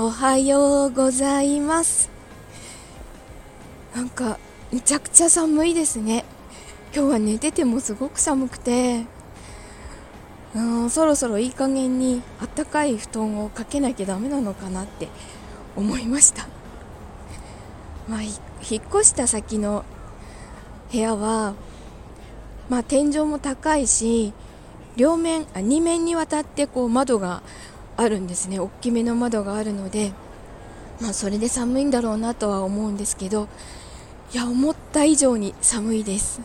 おはようございます。なんかめちゃくちゃ寒いですね。今日は寝ててもすごく寒くて。うんそろそろいい加減にあったかい布団をかけなきゃダメなのかなって思いました。まあ引っ越した先の部屋はまあ天井も高いし両面あ2面にわたってこう窓があるんですね。大きめの窓があるのでまあそれで寒いんだろうなとは思うんですけどいや思った以上に寒いです。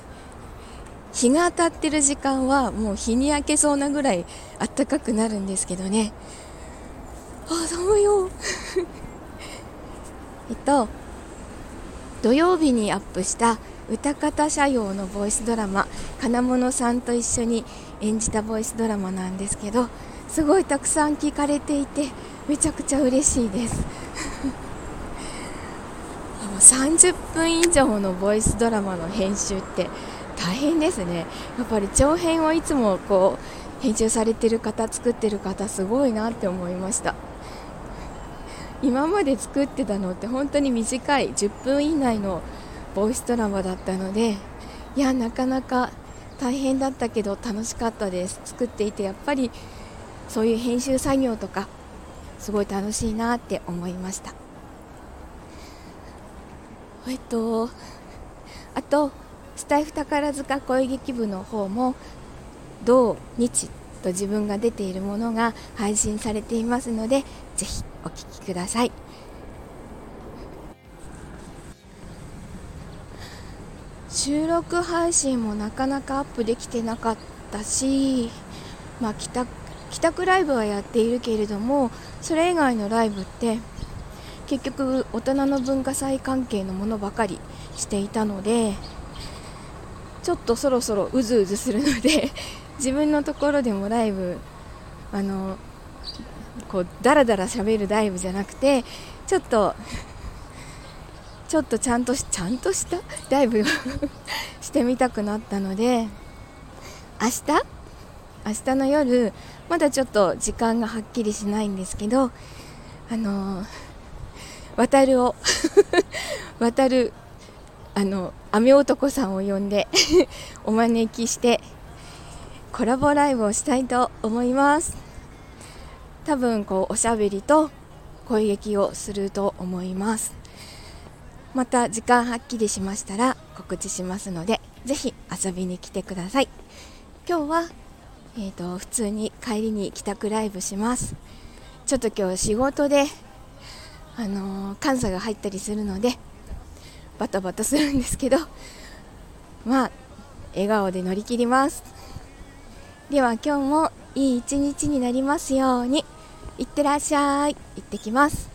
日が当たってる時間はもう日に焼けそうなぐらい暖かくなるんですけどね。あ寒いよ。えっと土曜日にアップした歌方社用のボイスドラマ金物さんと一緒に演じたボイスドラマなんですけどすごいたくさん聞かれていてめちゃくちゃ嬉しいです。30分以上のボイスドラマの編集って大変ですね。やっぱり長編をいつもこう編集されてる方作ってる方すごいなって思いました。今まで作ってたのって本当に短い10分以内のボイスドラマだったのでいやなかなか大変だったけど楽しかったです。作っていてやっぱりそういう編集作業とかすごい楽しいなって思いました。えっとあとスタイフ宝塚恋劇部の方も土日と自分が出ているものが配信されていますのでぜひお聴きください。収録配信もなかなかアップできてなかったし、まあ、帰宅帰宅ライブはやっているけれどもそれ以外のライブって結局大人の文化祭関係のものばかりしていたのでちょっとそろそろうずうずするので 自分のところでもライブあのこうだらだら喋るライブじゃなくてちょっとちょっとちゃんとちゃんとしたライブを してみたくなったので明日明日の夜まだちょっと時間がはっきりしないんですけどあの渡るを 渡るあの雨男さんを呼んで お招きしてコラボライブをしたいと思います。多分こうおしゃべりと声劇をすると思います。また時間はっきりしましたら告知しますのでぜひ遊びに来てください。今日は、えーと、普通に帰りに帰宅ライブします。ちょっと今日仕事であのー、監査が入ったりするのでバタバタするんですけどまあ笑顔で乗り切ります。では今日もいい一日になりますようにいってらっしゃい。行ってきます。